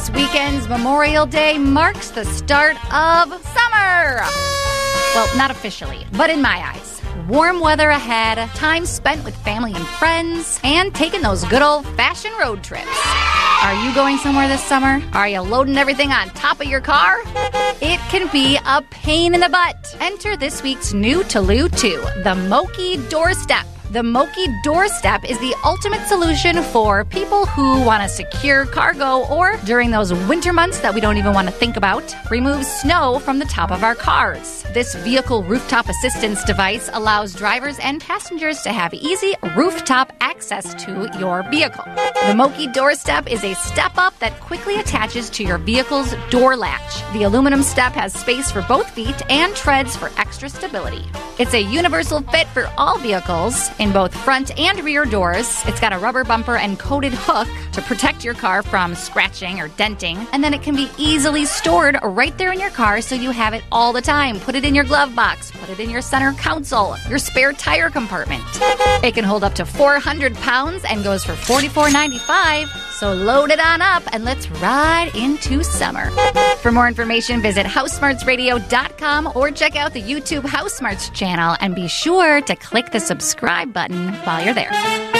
This weekend's Memorial Day marks the start of summer. Well, not officially, but in my eyes. Warm weather ahead, time spent with family and friends, and taking those good old fashioned road trips. Are you going somewhere this summer? Are you loading everything on top of your car? It can be a pain in the butt. Enter this week's new Tolu 2, the Moki Doorstep. The Moki Doorstep is the ultimate solution for people who want to secure cargo or during those winter months that we don't even want to think about, remove snow from the top of our cars. This vehicle rooftop assistance device allows drivers and passengers to have easy rooftop access to your vehicle. The Moki Doorstep is a step up that quickly attaches to your vehicle's door latch. The aluminum step has space for both feet and treads for extra stability. It's a universal fit for all vehicles in both front and rear doors. It's got a rubber bumper and coated hook to protect your car from scratching or denting. And then it can be easily stored right there in your car so you have it all the time. Put it in your glove box, put it in your center console, your spare tire compartment. It can hold up to 400 pounds and goes for $44.95. So load it on up and let's ride into summer. For more information, visit housesmartsradio.com or check out the YouTube House Smarts channel and be sure to click the subscribe button while you're there.